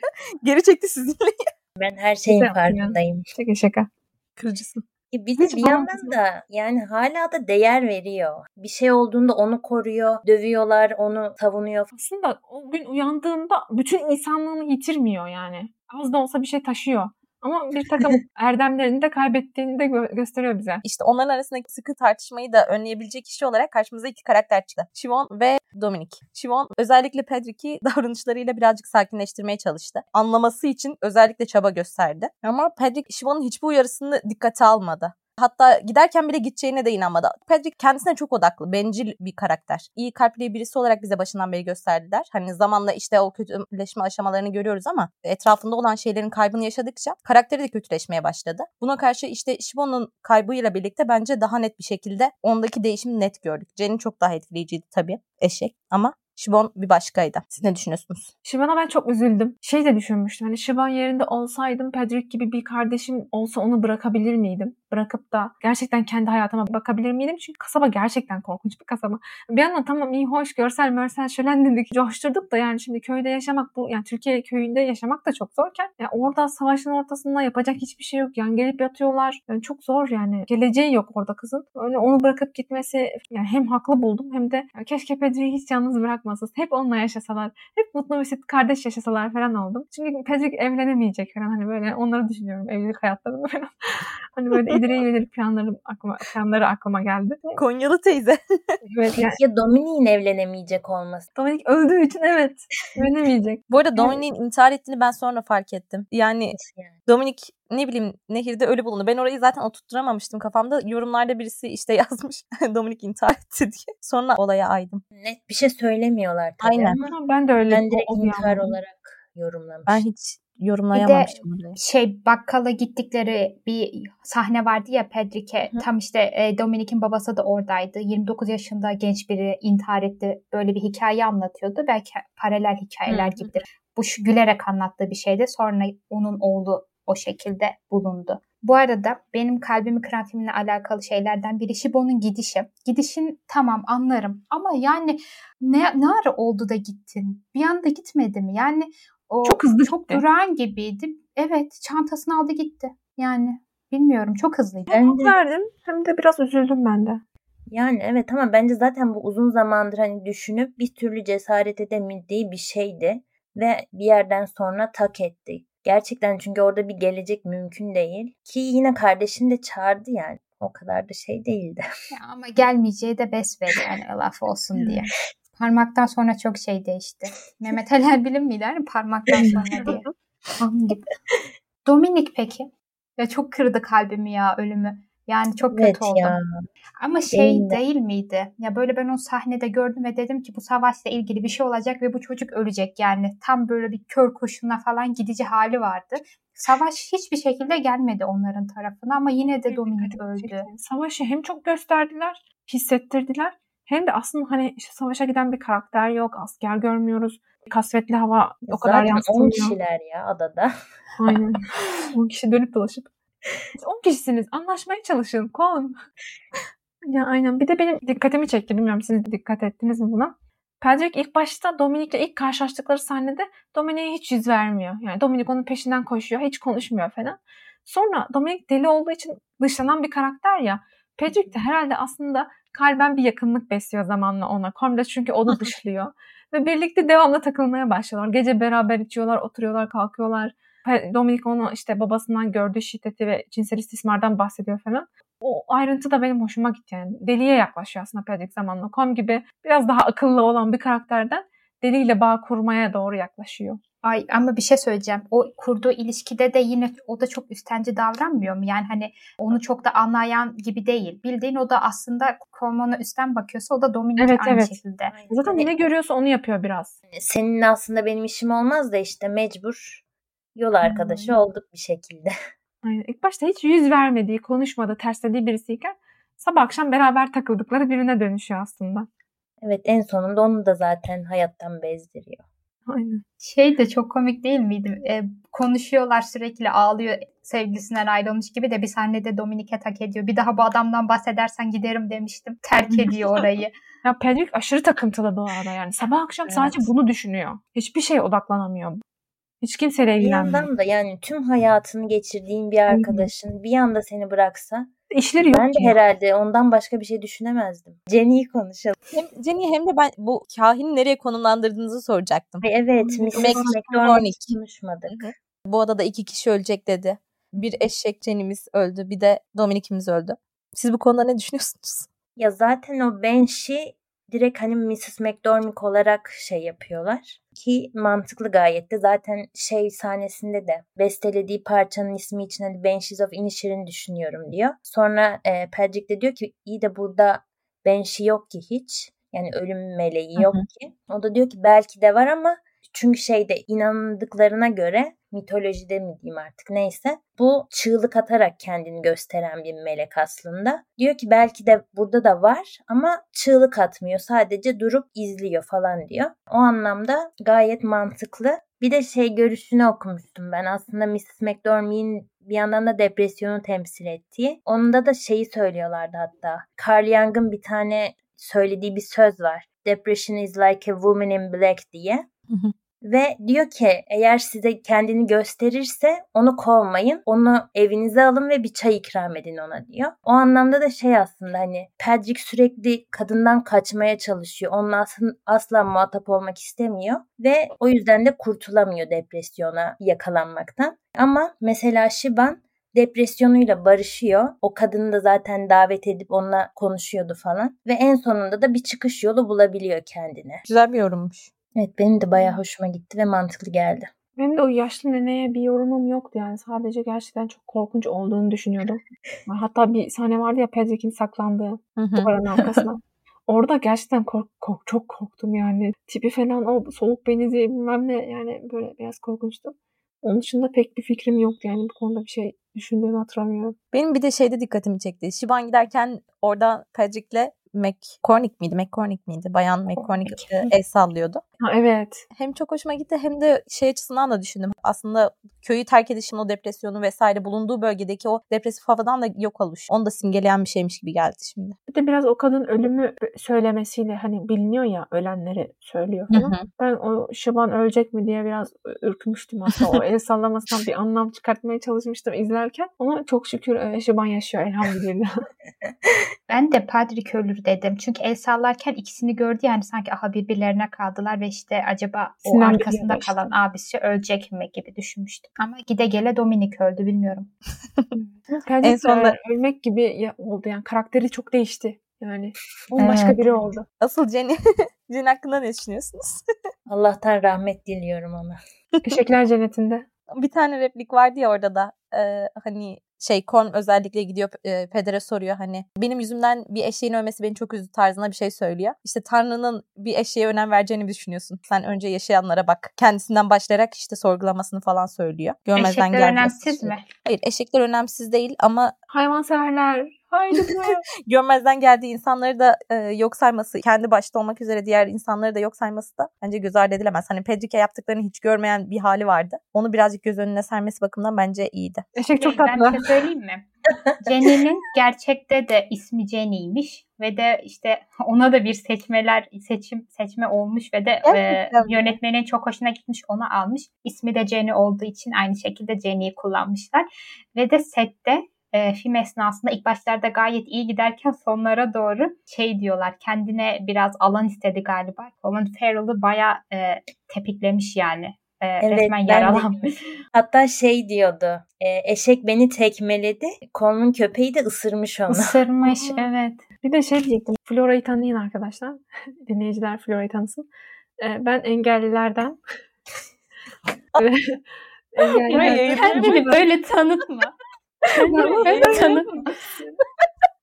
geri çekti sizinle. Ben her şeyin Güzel farkındayım. Şaka şaka. Kırıcısın. E Bir de Hiç bir yandan da yani hala da değer veriyor. Bir şey olduğunda onu koruyor, dövüyorlar, onu savunuyor. aslında o gün uyandığında bütün insanlığını yitirmiyor yani. Az da olsa bir şey taşıyor. Ama bir takım erdemlerini de kaybettiğini de gö- gösteriyor bize. İşte onların arasındaki sıkı tartışmayı da önleyebilecek kişi olarak karşımıza iki karakter çıktı. Siobhan ve Dominic. Siobhan özellikle Patrick'i davranışlarıyla birazcık sakinleştirmeye çalıştı. Anlaması için özellikle çaba gösterdi. Ama Patrick Siobhan'ın hiçbir uyarısını dikkate almadı. Hatta giderken bile gideceğine de inanmadı. Patrick kendisine çok odaklı, bencil bir karakter. İyi kalpli birisi olarak bize başından beri gösterdiler. Hani zamanla işte o kötüleşme aşamalarını görüyoruz ama etrafında olan şeylerin kaybını yaşadıkça karakteri de kötüleşmeye başladı. Buna karşı işte Shibon'un kaybıyla birlikte bence daha net bir şekilde ondaki değişimi net gördük. Jenny çok daha etkileyiciydi tabii eşek ama Shibon bir başkaydı. Siz ne düşünüyorsunuz? Şivan'a ben çok üzüldüm. Şey de düşünmüştüm. Hani Şivan yerinde olsaydım Patrick gibi bir kardeşim olsa onu bırakabilir miydim? Bırakıp da gerçekten kendi hayatıma bakabilir miydim? Çünkü kasaba gerçekten korkunç bir kasaba. Bir yandan tamam iyi hoş görsel mörsel şölen dedik coşturduk da yani şimdi köyde yaşamak bu yani Türkiye köyünde yaşamak da çok zorken yani orada savaşın ortasında yapacak hiçbir şey yok. Yani gelip yatıyorlar. Yani çok zor yani. Geleceği yok orada kızın. Öyle onu bırakıp gitmesi yani hem haklı buldum hem de ya keşke Patrick'i hiç yalnız bırakmasın. Hep onunla yaşasalar. Hep mutlu mesut kardeş yaşasalar falan oldum. Çünkü Patrick evlenemeyecek falan hani böyle onları düşünüyorum evlilik hayatlarını falan. hani böyle ileri yönelik planları aklıma, planları aklıma geldi. Konyalı teyze. Evet yani Ya Dominik'in evlenemeyecek olması. Dominik öldüğü için evet evlenemeyecek. Bu arada Dominic'in intihar ettiğini ben sonra fark ettim. Yani yani? Dominic ne bileyim nehirde ölü bulundu. Ben orayı zaten oturtturamamıştım kafamda. Yorumlarda birisi işte yazmış Dominic intihar etti diye. Sonra olaya aydım. Net bir şey söylemiyorlar tabii Aynen. ama ben de öyle. ben direkt bir intihar olarak yorumlamıştım. Ben hiç yorumlayamamıştım orayı. şey bakkala gittikleri bir sahne vardı ya Patrick'e. Hı. Tam işte e, Dominic'in babası da oradaydı. 29 yaşında genç biri intihar etti. Böyle bir hikaye anlatıyordu. Belki paralel hikayeler hı. gibidir. Bu şu gülerek anlattığı bir şeydi. Sonra onun oğlu o şekilde bulundu. Bu arada benim kalbimi kıran filmle alakalı şeylerden biri Şibo'nun gidişi. Gidişin tamam anlarım ama yani ne, ne ara oldu da gittin? Bir anda gitmedi mi? Yani o Çok hızlı çok gitti. durağan gibiydi. Evet çantasını aldı gitti. Yani bilmiyorum çok hızlıydı. Hem Bence- verdim hem de biraz üzüldüm ben de. Yani evet ama bence zaten bu uzun zamandır hani düşünüp bir türlü cesaret edemediği bir şeydi ve bir yerden sonra tak etti. Gerçekten çünkü orada bir gelecek mümkün değil. Ki yine kardeşini de çağırdı yani. O kadar da şey değildi. Ya ama gelmeyeceği de besbelli yani laf olsun diye. Parmaktan sonra çok şey değişti. Mehmet Ali Erbil'in miydi? Parmaktan sonra diye. Onun gibi. Dominik peki? Ya çok kırdı kalbimi ya ölümü. Yani çok Evet kötü oldum. ya. Ama şey Değil değil, de. miydi? Ya böyle ben o sahnede gördüm ve dedim ki bu savaşla ilgili bir şey olacak ve bu çocuk ölecek yani. Tam böyle bir kör kurşuna falan gidici hali vardı. Savaş hiçbir şekilde gelmedi onların tarafına ama yine de Dominik öldü. Savaşı hem çok gösterdiler, hissettirdiler. Hem de aslında hani işte savaşa giden bir karakter yok, asker görmüyoruz. Kasvetli hava o kadar Zaten 10 yansıtılmıyor. kişiler ya adada. Aynen. 10 kişi dönüp dolaşıp. Siz 10 kişisiniz. Anlaşmaya çalışın. Kon. ya aynen. Bir de benim dikkatimi çekti. Bilmiyorum siz dikkat ettiniz mi buna? Patrick ilk başta Dominic'le ilk karşılaştıkları sahnede Dominic'e hiç yüz vermiyor. Yani Dominic onun peşinden koşuyor. Hiç konuşmuyor falan. Sonra Dominic deli olduğu için dışlanan bir karakter ya. Patrick de herhalde aslında kalben bir yakınlık besliyor zamanla ona. Comde çünkü onu dışlıyor. Ve birlikte devamlı takılmaya başlıyorlar. Gece beraber içiyorlar, oturuyorlar, kalkıyorlar. Dominic onu işte babasından gördüğü şiddeti ve cinsel istismardan bahsediyor falan. O ayrıntı da benim hoşuma gitti yani. Deliye yaklaşıyor aslında Patrick zamanla. Com gibi biraz daha akıllı olan bir karakterden deliyle bağ kurmaya doğru yaklaşıyor. Ay ama bir şey söyleyeceğim. O kurduğu ilişkide de yine o da çok üstenci davranmıyor mu? Yani hani onu çok da anlayan gibi değil. Bildiğin o da aslında Coleman'a üstten bakıyorsa o da Dominic evet, aynı evet. şekilde. Zaten ne görüyorsa onu yapıyor biraz. Senin aslında benim işim olmaz da işte mecbur yol arkadaşı hmm. olduk bir şekilde. Aynen. İlk başta hiç yüz vermediği, konuşmadığı, terslediği birisiyken sabah akşam beraber takıldıkları birine dönüşüyor aslında. Evet en sonunda onu da zaten hayattan bezdiriyor. Aynen. Şey de çok komik değil miydi? E, konuşuyorlar sürekli ağlıyor sevgilisinden ayrılmış gibi de bir sahnede Dominik'e tak ediyor. Bir daha bu adamdan bahsedersen giderim demiştim. Terk ediyor orayı. ya Patrick aşırı takıntılı bu arada yani. Sabah akşam evet. sadece bunu düşünüyor. Hiçbir şey odaklanamıyor. Hiç kimseyle ilgilenmiyor. Bir yandan da yani tüm hayatını geçirdiğin bir arkadaşın bir anda seni bıraksa İşleri yok. Ben de herhalde ondan başka bir şey düşünemezdim. Jenny'yi konuşalım. Hem Jenny hem de ben bu kahini nereye konumlandırdığınızı soracaktım. Ay evet. Mrs. McDormand konuşmadık. Bu adada iki kişi ölecek dedi. Bir eşek Jenny'miz öldü. Bir de Dominik'imiz öldü. Siz bu konuda ne düşünüyorsunuz? Ya zaten o Banshee direkt hani Mrs. McDormick olarak şey yapıyorlar. Ki mantıklı gayet de zaten şey sahnesinde de bestelediği parçanın ismi için hani Banshees of Inisherin düşünüyorum diyor. Sonra e, Patrick de diyor ki iyi de burada Banshee yok ki hiç. Yani ölüm meleği yok Hı-hı. ki. O da diyor ki belki de var ama çünkü şeyde inandıklarına göre mitolojide mi diyeyim artık neyse bu çığlık atarak kendini gösteren bir melek aslında. Diyor ki belki de burada da var ama çığlık atmıyor sadece durup izliyor falan diyor. O anlamda gayet mantıklı. Bir de şey görüşünü okumuştum ben aslında Mrs. McDormand'in bir yandan da depresyonu temsil ettiği. Onda da şeyi söylüyorlardı hatta. Carl Jung'ın bir tane söylediği bir söz var. Depression is like a woman in black diye. Ve diyor ki eğer size kendini gösterirse onu kovmayın. Onu evinize alın ve bir çay ikram edin ona diyor. O anlamda da şey aslında hani Patrick sürekli kadından kaçmaya çalışıyor. Onunla asla, asla muhatap olmak istemiyor. Ve o yüzden de kurtulamıyor depresyona yakalanmaktan. Ama mesela Shiban depresyonuyla barışıyor. O kadını da zaten davet edip onunla konuşuyordu falan. Ve en sonunda da bir çıkış yolu bulabiliyor kendine. Güzel bir yorummuş. Evet benim de bayağı hoşuma gitti ve mantıklı geldi. Benim de o yaşlı neneye bir yorumum yoktu yani. Sadece gerçekten çok korkunç olduğunu düşünüyordum. Hatta bir sahne vardı ya Pedrick'in saklandığı duvarın arkasına. Orada gerçekten kork, kork, çok korktum yani. Tipi falan o soluk benizi bilmem ne yani böyle biraz korkunçtu. Onun dışında pek bir fikrim yoktu yani bu konuda bir şey düşündüğümü hatırlamıyorum. Benim bir de şeyde dikkatimi çekti. Şiban giderken orada Pedrick'le McCormick miydi? McCormick miydi? Bayan McCormick el sallıyordu. Ha, evet. Hem çok hoşuma gitti hem de şey açısından da düşündüm. Aslında köyü terk edişin o depresyonu vesaire bulunduğu bölgedeki o depresif havadan da yok oluş. Onu da simgeleyen bir şeymiş gibi geldi şimdi. Bir de biraz o kadın ölümü söylemesiyle hani biliniyor ya ölenleri söylüyor falan. Hı hı. Ben o Şaban ölecek mi diye biraz ürkmüştüm aslında. o el sallamasından bir anlam çıkartmaya çalışmıştım izlerken. Ama çok şükür Şaban yaşıyor elhamdülillah. ben de Patrick ölür dedim. Çünkü el sallarken ikisini gördü yani sanki aha birbirlerine kaldılar ve işte acaba o Sinan arkasında işte. kalan abisi ölecek mi gibi düşünmüştüm. Ama gide gele Dominik öldü bilmiyorum. en sonunda ölmek gibi oldu yani karakteri çok değişti. Yani başka evet. biri oldu. Asıl Jenny, Jenny hakkında ne düşünüyorsunuz? Allah'tan rahmet diliyorum ona. Teşekkürler cennetinde. Bir tane replik vardı ya orada da e, hani şey Korn özellikle gidiyor e, pedere soruyor hani benim yüzümden bir eşeğin ölmesi beni çok üzdü tarzına bir şey söylüyor. İşte Tanrı'nın bir eşeğe önem vereceğini düşünüyorsun. Sen önce yaşayanlara bak. Kendisinden başlayarak işte sorgulamasını falan söylüyor. Görmezden Eşekler önemsiz mi? Hayır eşekler önemsiz değil ama hayvanseverler Haydi Görmezden geldiği insanları da e, yok sayması, kendi başta olmak üzere diğer insanları da yok sayması da bence göz ardı edilemez. Hani Pedrick'e yaptıklarını hiç görmeyen bir hali vardı. Onu birazcık göz önüne sermesi bakımından bence iyiydi. Eşek çok tatlı. Ben size söyleyeyim mi? Jenny'nin gerçekte de ismi Jenny'ymiş ve de işte ona da bir seçmeler seçim seçme olmuş ve de e, yönetmenin çok hoşuna gitmiş onu almış. İsmi de Jenny olduğu için aynı şekilde Jenny'yi kullanmışlar ve de sette e, film esnasında ilk başlarda gayet iyi giderken sonlara doğru şey diyorlar kendine biraz alan istedi galiba. Colin Farrell'ı baya e, tepiklemiş yani. E, Evet, resmen yaralanmış. Hatta şey diyordu. e, eşek beni tekmeledi. Coleman köpeği de ısırmış onu. Isırmış evet. Bir de şey diyecektim. Flora'yı tanıyın arkadaşlar. Dinleyiciler Flora'yı tanısın. Ee, ben engellilerden ve engellilerden Kendini böyle tanıtma.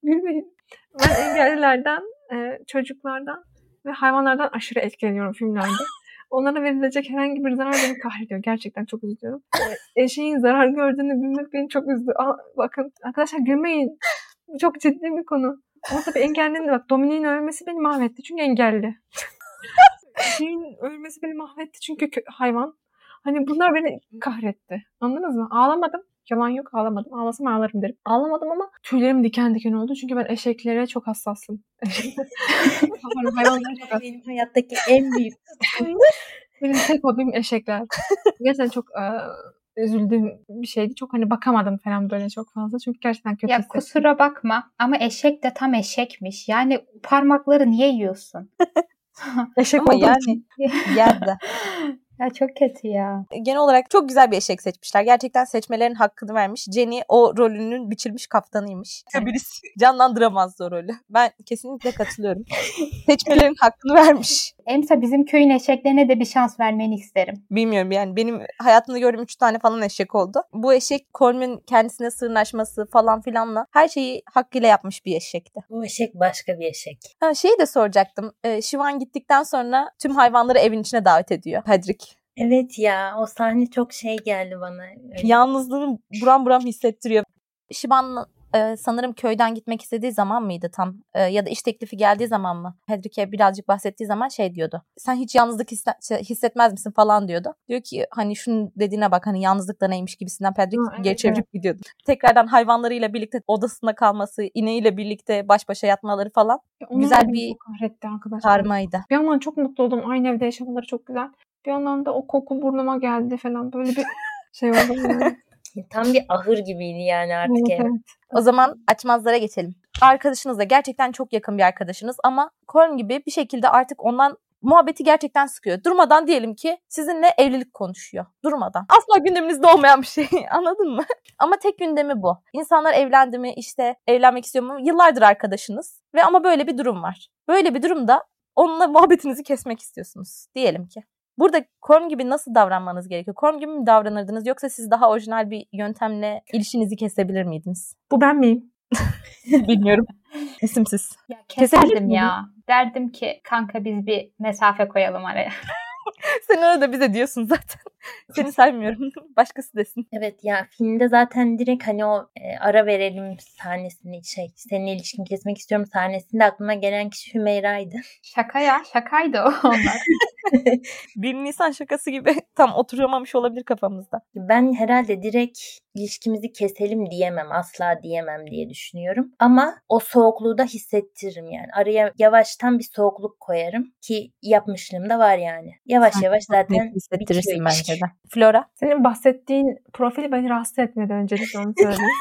Gülmeyin. Ben engellilerden, e, çocuklardan ve hayvanlardan aşırı etkileniyorum filmlerde. Onlara verilecek herhangi bir zarar beni kahrediyor. Gerçekten çok üzülüyorum. E, eşeğin zarar gördüğünü bilmek beni çok üzdü. Aa, bakın arkadaşlar gülmeyin. Bu çok ciddi bir konu. Ama tabii engellinin de bak Dominik'in ölmesi beni mahvetti. Çünkü engelli. Eşeğin ölmesi beni mahvetti. Çünkü hayvan. Hani bunlar beni kahretti. Anladınız mı? Ağlamadım. Yalan yok ağlamadım. Ağlasam ağlarım derim. Ağlamadım ama tüylerim diken diken oldu. Çünkü ben eşeklere çok hassasım. Hayvanlara çok hassasım. Benim hayattaki en büyük Benim tek hobim eşekler. Gerçekten çok e, üzüldüğüm bir şeydi. Çok hani bakamadım falan böyle çok fazla. Çünkü gerçekten kötü Ya hissettim. kusura bakma ama eşek de tam eşekmiş. Yani parmakları niye yiyorsun? Eşek Ama yani yerde. Ya çok kötü ya. Genel olarak çok güzel bir eşek seçmişler. Gerçekten seçmelerin hakkını vermiş. Jenny o rolünün biçilmiş kaftanıymış. Birisi canlandıramazdı o rolü. Ben kesinlikle katılıyorum. Seçmelerin hakkını vermiş. Emsa bizim köyün eşeklerine de bir şans vermeni isterim. Bilmiyorum yani benim hayatımda gördüğüm 3 tane falan eşek oldu. Bu eşek Colm'ün kendisine sırnaşması falan filanla her şeyi hakkıyla yapmış bir eşekti. bu eşek başka bir eşek. Ha, şeyi de soracaktım. Ee, Şivan gittikten sonra tüm hayvanları evin içine davet ediyor. Patrick. Evet ya o sahne çok şey geldi bana. Öyle. Yalnızlığını buram buram hissettiriyor. Şivan e, sanırım köyden gitmek istediği zaman mıydı tam? E, ya da iş teklifi geldiği zaman mı? Patrick'e birazcık bahsettiği zaman şey diyordu. Sen hiç yalnızlık hisse- şey, hissetmez misin falan diyordu. Diyor ki hani şunun dediğine bak hani yalnızlık da neymiş gibisinden Hı, evet, geri çevirip gidiyordu. Tekrardan hayvanlarıyla birlikte odasında kalması, ineğiyle birlikte baş başa yatmaları falan Onlar güzel bir karmaydı. Bir yandan çok mutlu oldum. Aynı evde yaşamaları çok güzel. Bir yandan da o koku burnuma geldi falan. Böyle bir şey oldu. Yani. Tam bir ahır gibiydi yani artık Evet, ev. evet. O zaman açmazlara geçelim. Arkadaşınız da gerçekten çok yakın bir arkadaşınız ama Colm gibi bir şekilde artık ondan muhabbeti gerçekten sıkıyor. Durmadan diyelim ki sizinle evlilik konuşuyor. Durmadan. Asla gündeminizde olmayan bir şey. Anladın mı? Ama tek gündemi bu. İnsanlar evlendi mi işte evlenmek istiyor mu? Yıllardır arkadaşınız. Ve ama böyle bir durum var. Böyle bir durumda onunla muhabbetinizi kesmek istiyorsunuz. Diyelim ki. Burada Korm gibi nasıl davranmanız gerekiyor? Korm gibi mi davranırdınız yoksa siz daha orijinal bir yöntemle ilişkinizi kesebilir miydiniz? Bu ben miyim? Bilmiyorum. İsimsiz. Ya keserdim ya. Derdim ki kanka biz bir mesafe koyalım araya. Sen orada bize diyorsun zaten. Seni saymıyorum. Başkası desin. Evet ya filmde zaten direkt hani o e, ara verelim sahnesini şey seninle ilişkini kesmek istiyorum sahnesinde aklıma gelen kişi Hümeyra'ydı. Şaka ya şakaydı o onlar. 1 Nisan şakası gibi tam oturamamış olabilir kafamızda. Ben herhalde direkt ilişkimizi keselim diyemem asla diyemem diye düşünüyorum. Ama o soğukluğu da hissettiririm yani. Araya yavaştan bir soğukluk koyarım ki yapmışlığım da var yani. Yavaş yavaş zaten hissettirirsin bence de. Flora. Senin bahsettiğin profil beni rahatsız etmedi öncelikle onu söyleyeyim.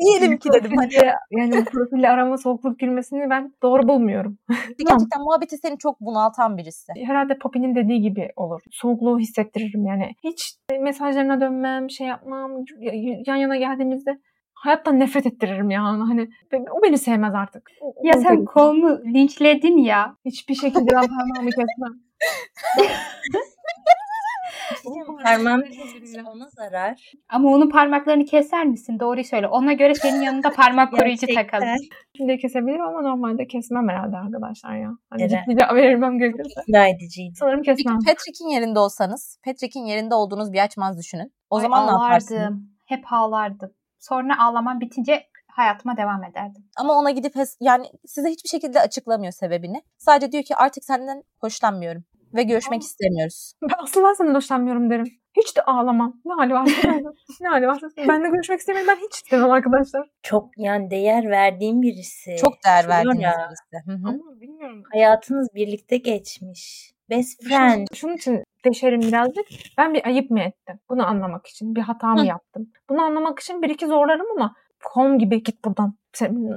Diyelim ki dedim. Hani Profille- yani bu profille arama soğukluk girmesini ben doğru bulmuyorum. gerçekten muhabbeti seni çok bunaltan birisi. Herhalde Poppy'nin dediği gibi olur. Soğukluğu hissettiririm yani. Hiç mesajlarına dönmem, şey yapmam. Yan yana geldiğimizde hayattan nefret ettiririm ya. Hani o beni sevmez artık. O- ya o sen kolumu linçledin ya. hiçbir şekilde ben parmağımı kesmem. Parmağım ona zarar. Ama onun parmaklarını keser misin? Doğruyu söyle. Ona göre senin yanında parmak koruyucu takalım. Şimdi kesebilirim ama normalde kesmem herhalde arkadaşlar ya. Hani Evet. ciddi verilmem gerekirse. İkna ediciydi. Sanırım Peki kesmem. Patrick'in yerinde olsanız, Patrick'in yerinde olduğunuz bir açmaz düşünün. O Ay, zaman ne yaparsınız? ağlardım. Hep ağlardım. Sonra ağlamam bitince hayatıma devam ederdim. Ama ona gidip yani size hiçbir şekilde açıklamıyor sebebini. Sadece diyor ki artık senden hoşlanmıyorum ve görüşmek Aa. istemiyoruz. Ben asıl ben senden hoşlanmıyorum derim. Hiç de ağlamam. Ne hali öyle. ne hali varsa. Benle görüşmek istemiyorum. Ben hiç istemem arkadaşlar. Çok yani değer verdiğim birisi. Çok değer verdiğiniz birisi. Hı hı. Ama bilmiyorum. Hayatınız birlikte geçmiş. Best friend. Şunun için deşerim birazcık. Ben bir ayıp mı ettim? Bunu anlamak için. Bir hata mı Hı. yaptım? Bunu anlamak için bir iki zorlarım ama kom gibi git buradan.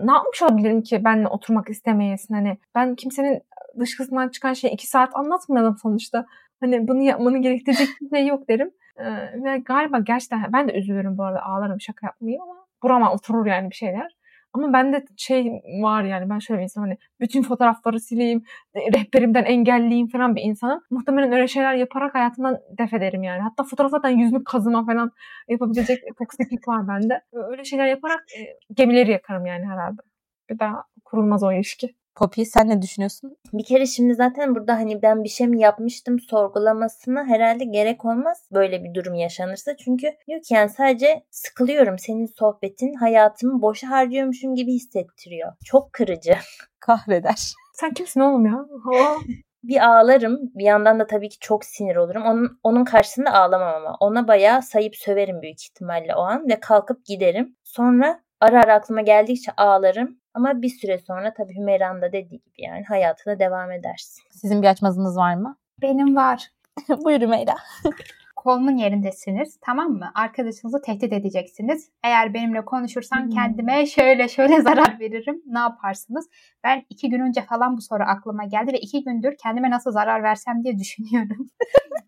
Ne yapmış olabilirim ki benimle oturmak istemeyesin? Hani ben kimsenin dışkısından çıkan şeyi iki saat anlatmayalım sonuçta. Hani bunu yapmanı gerektirecek bir şey yok derim. Ee, ve galiba gerçekten ben de üzülürüm bu arada ağlarım şaka yapmayayım ama burama oturur yani bir şeyler. Ama bende şey var yani ben şöyle bir insanım hani bütün fotoğrafları sileyim, rehberimden engelleyeyim falan bir insanım. Muhtemelen öyle şeyler yaparak hayatımdan def ederim yani. Hatta fotoğraflardan yüzümü kazıma falan yapabilecek toksiklik var bende. Öyle şeyler yaparak e, gemileri yakarım yani herhalde. Bir daha kurulmaz o ilişki. Poppy sen ne düşünüyorsun? Bir kere şimdi zaten burada hani ben bir şey mi yapmıştım sorgulamasına herhalde gerek olmaz böyle bir durum yaşanırsa. Çünkü diyor ki yani sadece sıkılıyorum senin sohbetin hayatımı boşa harcıyormuşum gibi hissettiriyor. Çok kırıcı. Kahreder. Sen kimsin oğlum ya? Ha? Bir ağlarım bir yandan da tabii ki çok sinir olurum. Onun, onun karşısında ağlamam ama ona bayağı sayıp söverim büyük ihtimalle o an ve kalkıp giderim. Sonra ara ara aklıma geldikçe ağlarım. Ama bir süre sonra tabii Hümeyra'nın da dediği gibi yani hayatına devam edersin. Sizin bir açmazınız var mı? Benim var. Buyur Meyra. Kolumun yerindesiniz tamam mı? Arkadaşınızı tehdit edeceksiniz. Eğer benimle konuşursan Hmm. kendime şöyle şöyle zarar veririm. Ne yaparsınız? Ben iki gün önce falan bu soru aklıma geldi ve iki gündür kendime nasıl zarar versem diye düşünüyorum.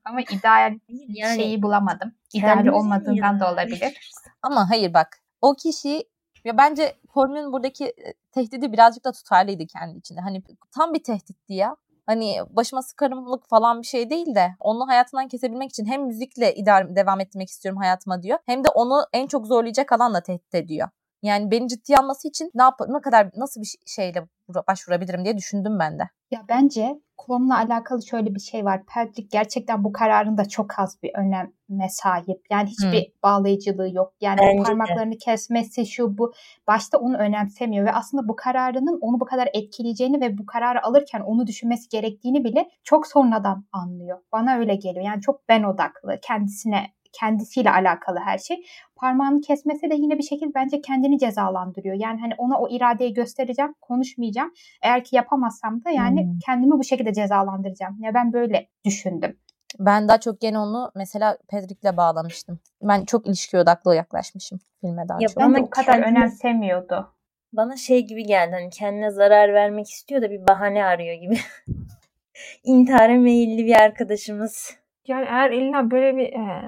Ama ideal Yani şeyi bulamadım. İdeal olmadığından da olabilir. Ama hayır bak o kişi ya bence Formül'ün buradaki e, tehdidi birazcık da tutarlıydı kendi içinde. Hani tam bir tehditti ya. Hani başıma sıkarımlık falan bir şey değil de onu hayatından kesebilmek için hem müzikle idare devam ettirmek istiyorum hayatıma diyor. Hem de onu en çok zorlayacak alanla tehdit ediyor. Yani beni ciddiye alması için ne yap ne kadar nasıl bir şeyle başvurabilirim diye düşündüm ben de. Ya bence konumla alakalı şöyle bir şey var. Patrick gerçekten bu kararında çok az bir öneme sahip. Yani hiçbir bağlayıcılığı yok. Yani Bence de. parmaklarını kesmesi şu bu başta onu önemsemiyor ve aslında bu kararının onu bu kadar etkileyeceğini ve bu kararı alırken onu düşünmesi gerektiğini bile çok sonradan anlıyor. Bana öyle geliyor. Yani çok ben odaklı, kendisine kendisiyle alakalı her şey. Parmağını kesmesi de yine bir şekilde bence kendini cezalandırıyor. Yani hani ona o iradeyi göstereceğim, konuşmayacağım. Eğer ki yapamazsam da yani Hmm. kendimi bu şekilde cezalandıracağım. Ya ben böyle düşündüm. Ben daha çok gene onu mesela Pedrick'le bağlamıştım. Ben çok ilişki odaklı yaklaşmışım filme daha Ya çok. Ama o kadar kendini- önemsemiyordu. Bana şey gibi geldi hani kendine zarar vermek istiyor da bir bahane arıyor gibi. İntihara meyilli bir arkadaşımız. Yani eğer illa böyle bir e,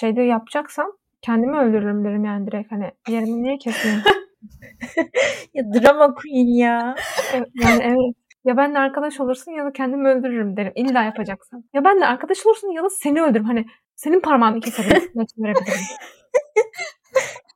şeyde yapacaksam kendimi öldürürüm derim yani direkt hani yerimi niye keseyim? Ya drama queen ya. Yani evet. Ya benimle arkadaş olursun ya da kendimi öldürürüm derim. İlla yapacaksan. Ya benimle arkadaş olursun ya da seni öldürürüm. Hani senin parmağını keserim. net verebilirim.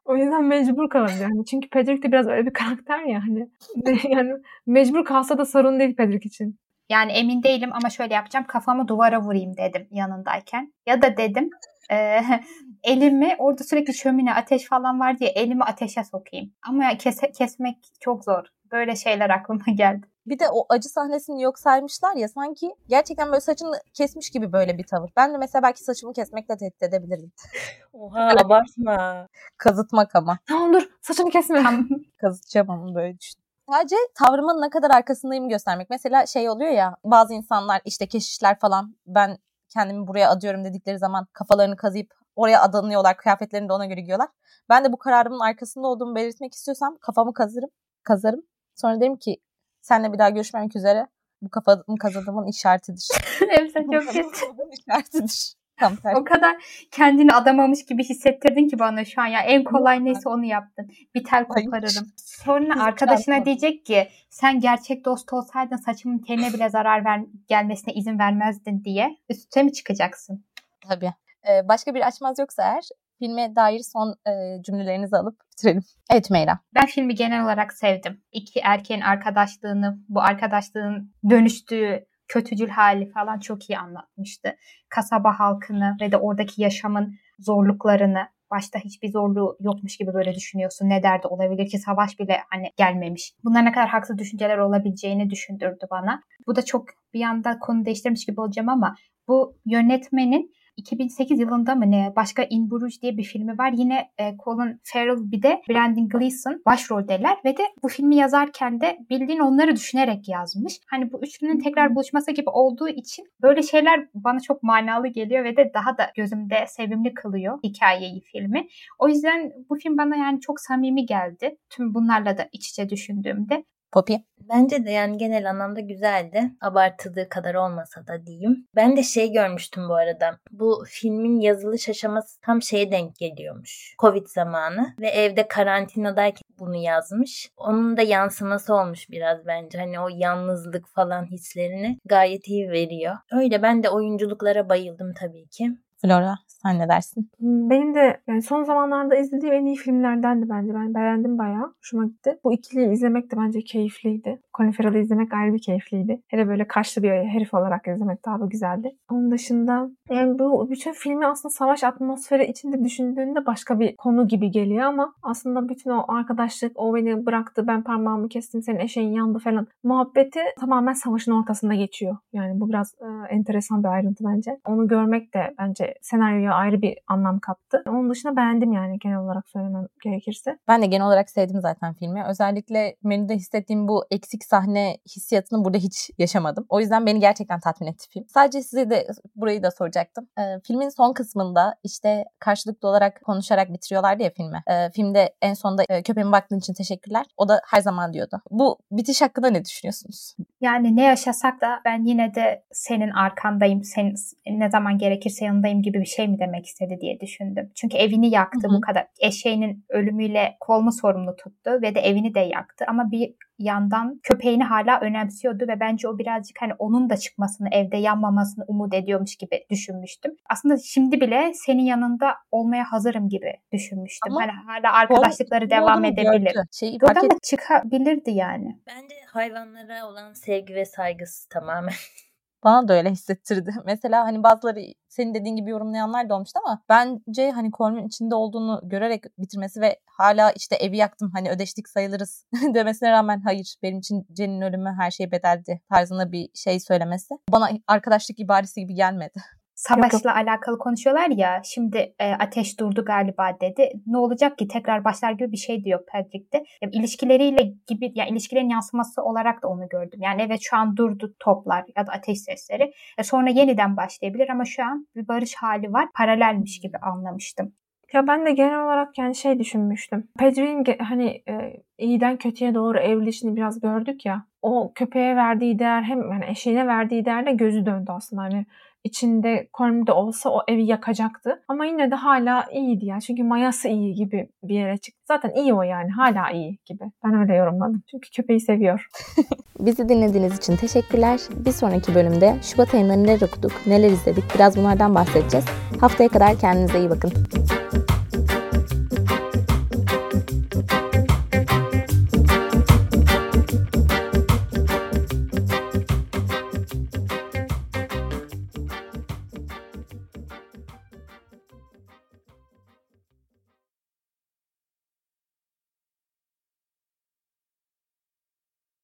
O yüzden mecbur kalabilir. Yani çünkü Pedrick de biraz öyle bir karakter ya hani. Yani mecbur kalsa da sorun değil Pedrick için. Yani emin değilim ama şöyle yapacağım. Kafamı duvara vurayım dedim yanındayken. Ya da dedim e, elimi orada sürekli şömine ateş falan var diye elimi ateşe sokayım. Ama kese- kesmek çok zor. Böyle şeyler aklıma geldi. Bir de o acı sahnesini yok saymışlar ya sanki gerçekten böyle saçını kesmiş gibi böyle bir tavır. Ben de mesela belki saçımı kesmekle tehdit edebilirdim. Oha abartma. Kazıtmak ama. Tamam dur saçını kesme. Tam Kazıtacağım ama böyle düşün. Sadece tavrımın ne kadar arkasındayım göstermek. Mesela şey oluyor ya bazı insanlar işte keşişler falan ben kendimi buraya adıyorum dedikleri zaman kafalarını kazıyıp oraya adanıyorlar. Kıyafetlerini de ona göre giyiyorlar. Ben de bu kararımın arkasında olduğumu belirtmek istiyorsam kafamı kazırım, kazarım. Sonra derim ki seninle bir daha görüşmemek üzere. Bu kafamı kazadığımın işaretidir. Bu çok kötü. işaretidir. Tam tersi. O kadar kendini adamamış gibi hissettirdin ki bana şu an. Ya en kolay neyse onu yaptın. Bir tel koparırım. Sonra arkadaşına diyecek ki sen gerçek dost olsaydın saçımın teline bile zarar ver gelmesine izin vermezdin diye. Üste mi çıkacaksın? Tabii. Ee, başka bir açmaz yoksa eğer filme dair son e, cümlelerinizi alıp bitirelim. Evet Meyra. Ben filmi genel olarak sevdim. İki erkeğin arkadaşlığını, bu arkadaşlığın dönüştüğü kötücül hali falan çok iyi anlatmıştı. Kasaba halkını ve de oradaki yaşamın zorluklarını başta hiçbir zorluğu yokmuş gibi böyle düşünüyorsun. Ne derdi olabilir ki savaş bile hani gelmemiş. Bunlar ne kadar haksız düşünceler olabileceğini düşündürdü bana. Bu da çok bir anda konu değiştirmiş gibi olacağım ama bu yönetmenin 2008 yılında mı ne başka In Bruges diye bir filmi var. Yine e, Colin Farrell bir de Brandon Gleeson başroldeler ve de bu filmi yazarken de bildiğin onları düşünerek yazmış. Hani bu üçlünün tekrar buluşması gibi olduğu için böyle şeyler bana çok manalı geliyor ve de daha da gözümde sevimli kılıyor hikayeyi filmi. O yüzden bu film bana yani çok samimi geldi. Tüm bunlarla da iç içe düşündüğümde. Poppy? Bence de yani genel anlamda güzeldi. Abartıldığı kadar olmasa da diyeyim. Ben de şey görmüştüm bu arada. Bu filmin yazılış aşaması tam şeye denk geliyormuş. Covid zamanı ve evde karantinadayken bunu yazmış. Onun da yansıması olmuş biraz bence. Hani o yalnızlık falan hislerini gayet iyi veriyor. Öyle ben de oyunculuklara bayıldım tabii ki. Flora sen ne dersin? Hmm, benim de yani son zamanlarda izlediğim en iyi filmlerdendi bence. Ben beğendim bayağı. Hoşuma gitti. Bu ikiliyi izlemek de bence keyifliydi. Colin Farrell'ı izlemek ayrı bir keyifliydi. Hele böyle kaşlı bir herif olarak izlemek daha da güzeldi. Onun dışında yani bu bütün filmi aslında savaş atmosferi içinde düşündüğünde başka bir konu gibi geliyor ama aslında bütün o arkadaşlık, o beni bıraktı, ben parmağımı kestim, senin eşeğin yandı falan muhabbeti tamamen savaşın ortasında geçiyor. Yani bu biraz e, enteresan bir ayrıntı bence. Onu görmek de bence senaryoya ayrı bir anlam kattı. Onun dışında beğendim yani genel olarak söylemem gerekirse. Ben de genel olarak sevdim zaten filmi. Özellikle menüde hissettiğim bu eksik sahne hissiyatını burada hiç yaşamadım. O yüzden beni gerçekten tatmin etti film. Sadece size de burayı da soracaktım. Ee, filmin son kısmında işte karşılıklı olarak konuşarak bitiriyorlardı ya filmi. Ee, filmde en sonunda e, köpeğime baktığın için teşekkürler. O da her zaman diyordu. Bu bitiş hakkında ne düşünüyorsunuz? Yani ne yaşasak da ben yine de senin arkandayım, senin ne zaman gerekirse yanındayım gibi bir şey mi demek istedi diye düşündüm. Çünkü evini yaktı Hı-hı. bu kadar. Eşeğinin ölümüyle kolunu sorumlu tuttu ve de evini de yaktı. Ama bir yandan köpeğini hala önemsiyordu ve bence o birazcık hani onun da çıkmasını, evde yanmamasını umut ediyormuş gibi düşünmüştüm. Aslında şimdi bile senin yanında olmaya hazırım gibi düşünmüştüm. Ama hani hala arkadaşlıkları devam edebilir. Şeyi Oradan da çıkabilirdi yani. Bence hayvanlara olan sevgi ve saygısı tamamen Bana da öyle hissettirdi. Mesela hani bazıları senin dediğin gibi yorumlayanlar da olmuştu ama bence hani Colm'un içinde olduğunu görerek bitirmesi ve hala işte evi yaktım hani ödeştik sayılırız demesine rağmen hayır benim için Jen'in ölümü her şey bedeldi tarzında bir şey söylemesi bana arkadaşlık ibaresi gibi gelmedi savaşla yok, yok. alakalı konuşuyorlar ya şimdi e, ateş durdu galiba dedi. Ne olacak ki tekrar başlar gibi bir şey diyor Patrick'te. Yani ilişkileriyle gibi yani ilişkilerin yansıması olarak da onu gördüm. Yani evet şu an durdu toplar ya da ateş sesleri. E, sonra yeniden başlayabilir ama şu an bir barış hali var. Paralelmiş gibi anlamıştım. Ya ben de genel olarak yani şey düşünmüştüm. Pedri'nin hani e, iyiden kötüye doğru evrilişini biraz gördük ya. O köpeğe verdiği değer hem yani eşeğine verdiği değerle gözü döndü aslında. Hani içinde Colm olsa o evi yakacaktı. Ama yine de hala iyiydi ya. Çünkü mayası iyi gibi bir yere çıktı. Zaten iyi o yani. Hala iyi gibi. Ben öyle yorumladım. Çünkü köpeği seviyor. Bizi dinlediğiniz için teşekkürler. Bir sonraki bölümde Şubat ayında neler okuduk, neler izledik biraz bunlardan bahsedeceğiz. Haftaya kadar kendinize iyi bakın.